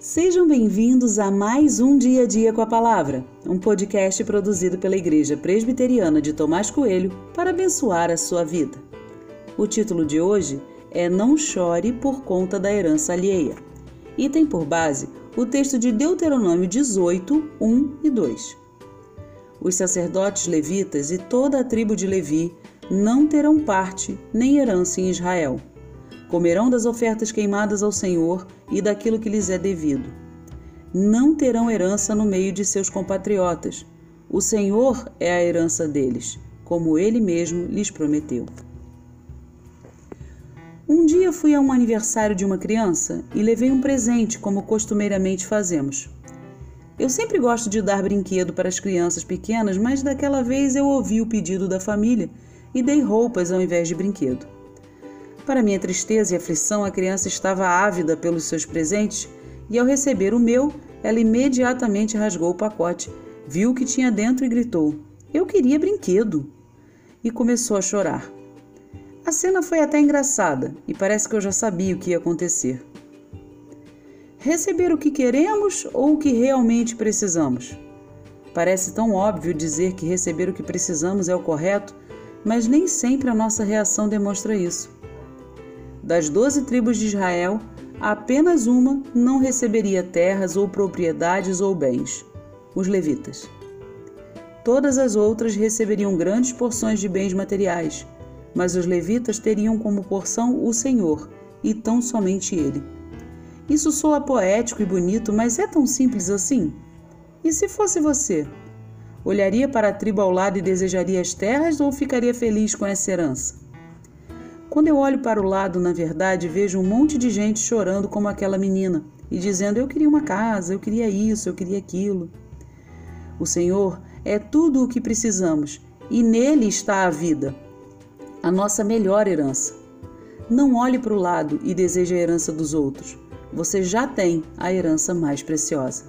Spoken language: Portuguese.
Sejam bem-vindos a mais um Dia a Dia com a Palavra, um podcast produzido pela Igreja Presbiteriana de Tomás Coelho para abençoar a sua vida. O título de hoje é Não Chore por conta da herança alheia e tem por base o texto de Deuteronômio 18, 1 e 2. Os sacerdotes levitas e toda a tribo de Levi não terão parte nem herança em Israel Comerão das ofertas queimadas ao Senhor e daquilo que lhes é devido. Não terão herança no meio de seus compatriotas. O Senhor é a herança deles, como ele mesmo lhes prometeu. Um dia fui a um aniversário de uma criança e levei um presente, como costumeiramente fazemos. Eu sempre gosto de dar brinquedo para as crianças pequenas, mas daquela vez eu ouvi o pedido da família e dei roupas ao invés de brinquedo. Para minha tristeza e aflição, a criança estava ávida pelos seus presentes e, ao receber o meu, ela imediatamente rasgou o pacote, viu o que tinha dentro e gritou: Eu queria brinquedo! E começou a chorar. A cena foi até engraçada e parece que eu já sabia o que ia acontecer. Receber o que queremos ou o que realmente precisamos? Parece tão óbvio dizer que receber o que precisamos é o correto, mas nem sempre a nossa reação demonstra isso. Das doze tribos de Israel, apenas uma não receberia terras ou propriedades ou bens: os levitas. Todas as outras receberiam grandes porções de bens materiais, mas os levitas teriam como porção o Senhor, e tão somente Ele. Isso soa poético e bonito, mas é tão simples assim? E se fosse você? Olharia para a tribo ao lado e desejaria as terras ou ficaria feliz com essa herança? Quando eu olho para o lado, na verdade, vejo um monte de gente chorando como aquela menina e dizendo: Eu queria uma casa, eu queria isso, eu queria aquilo. O Senhor é tudo o que precisamos e nele está a vida, a nossa melhor herança. Não olhe para o lado e deseje a herança dos outros. Você já tem a herança mais preciosa.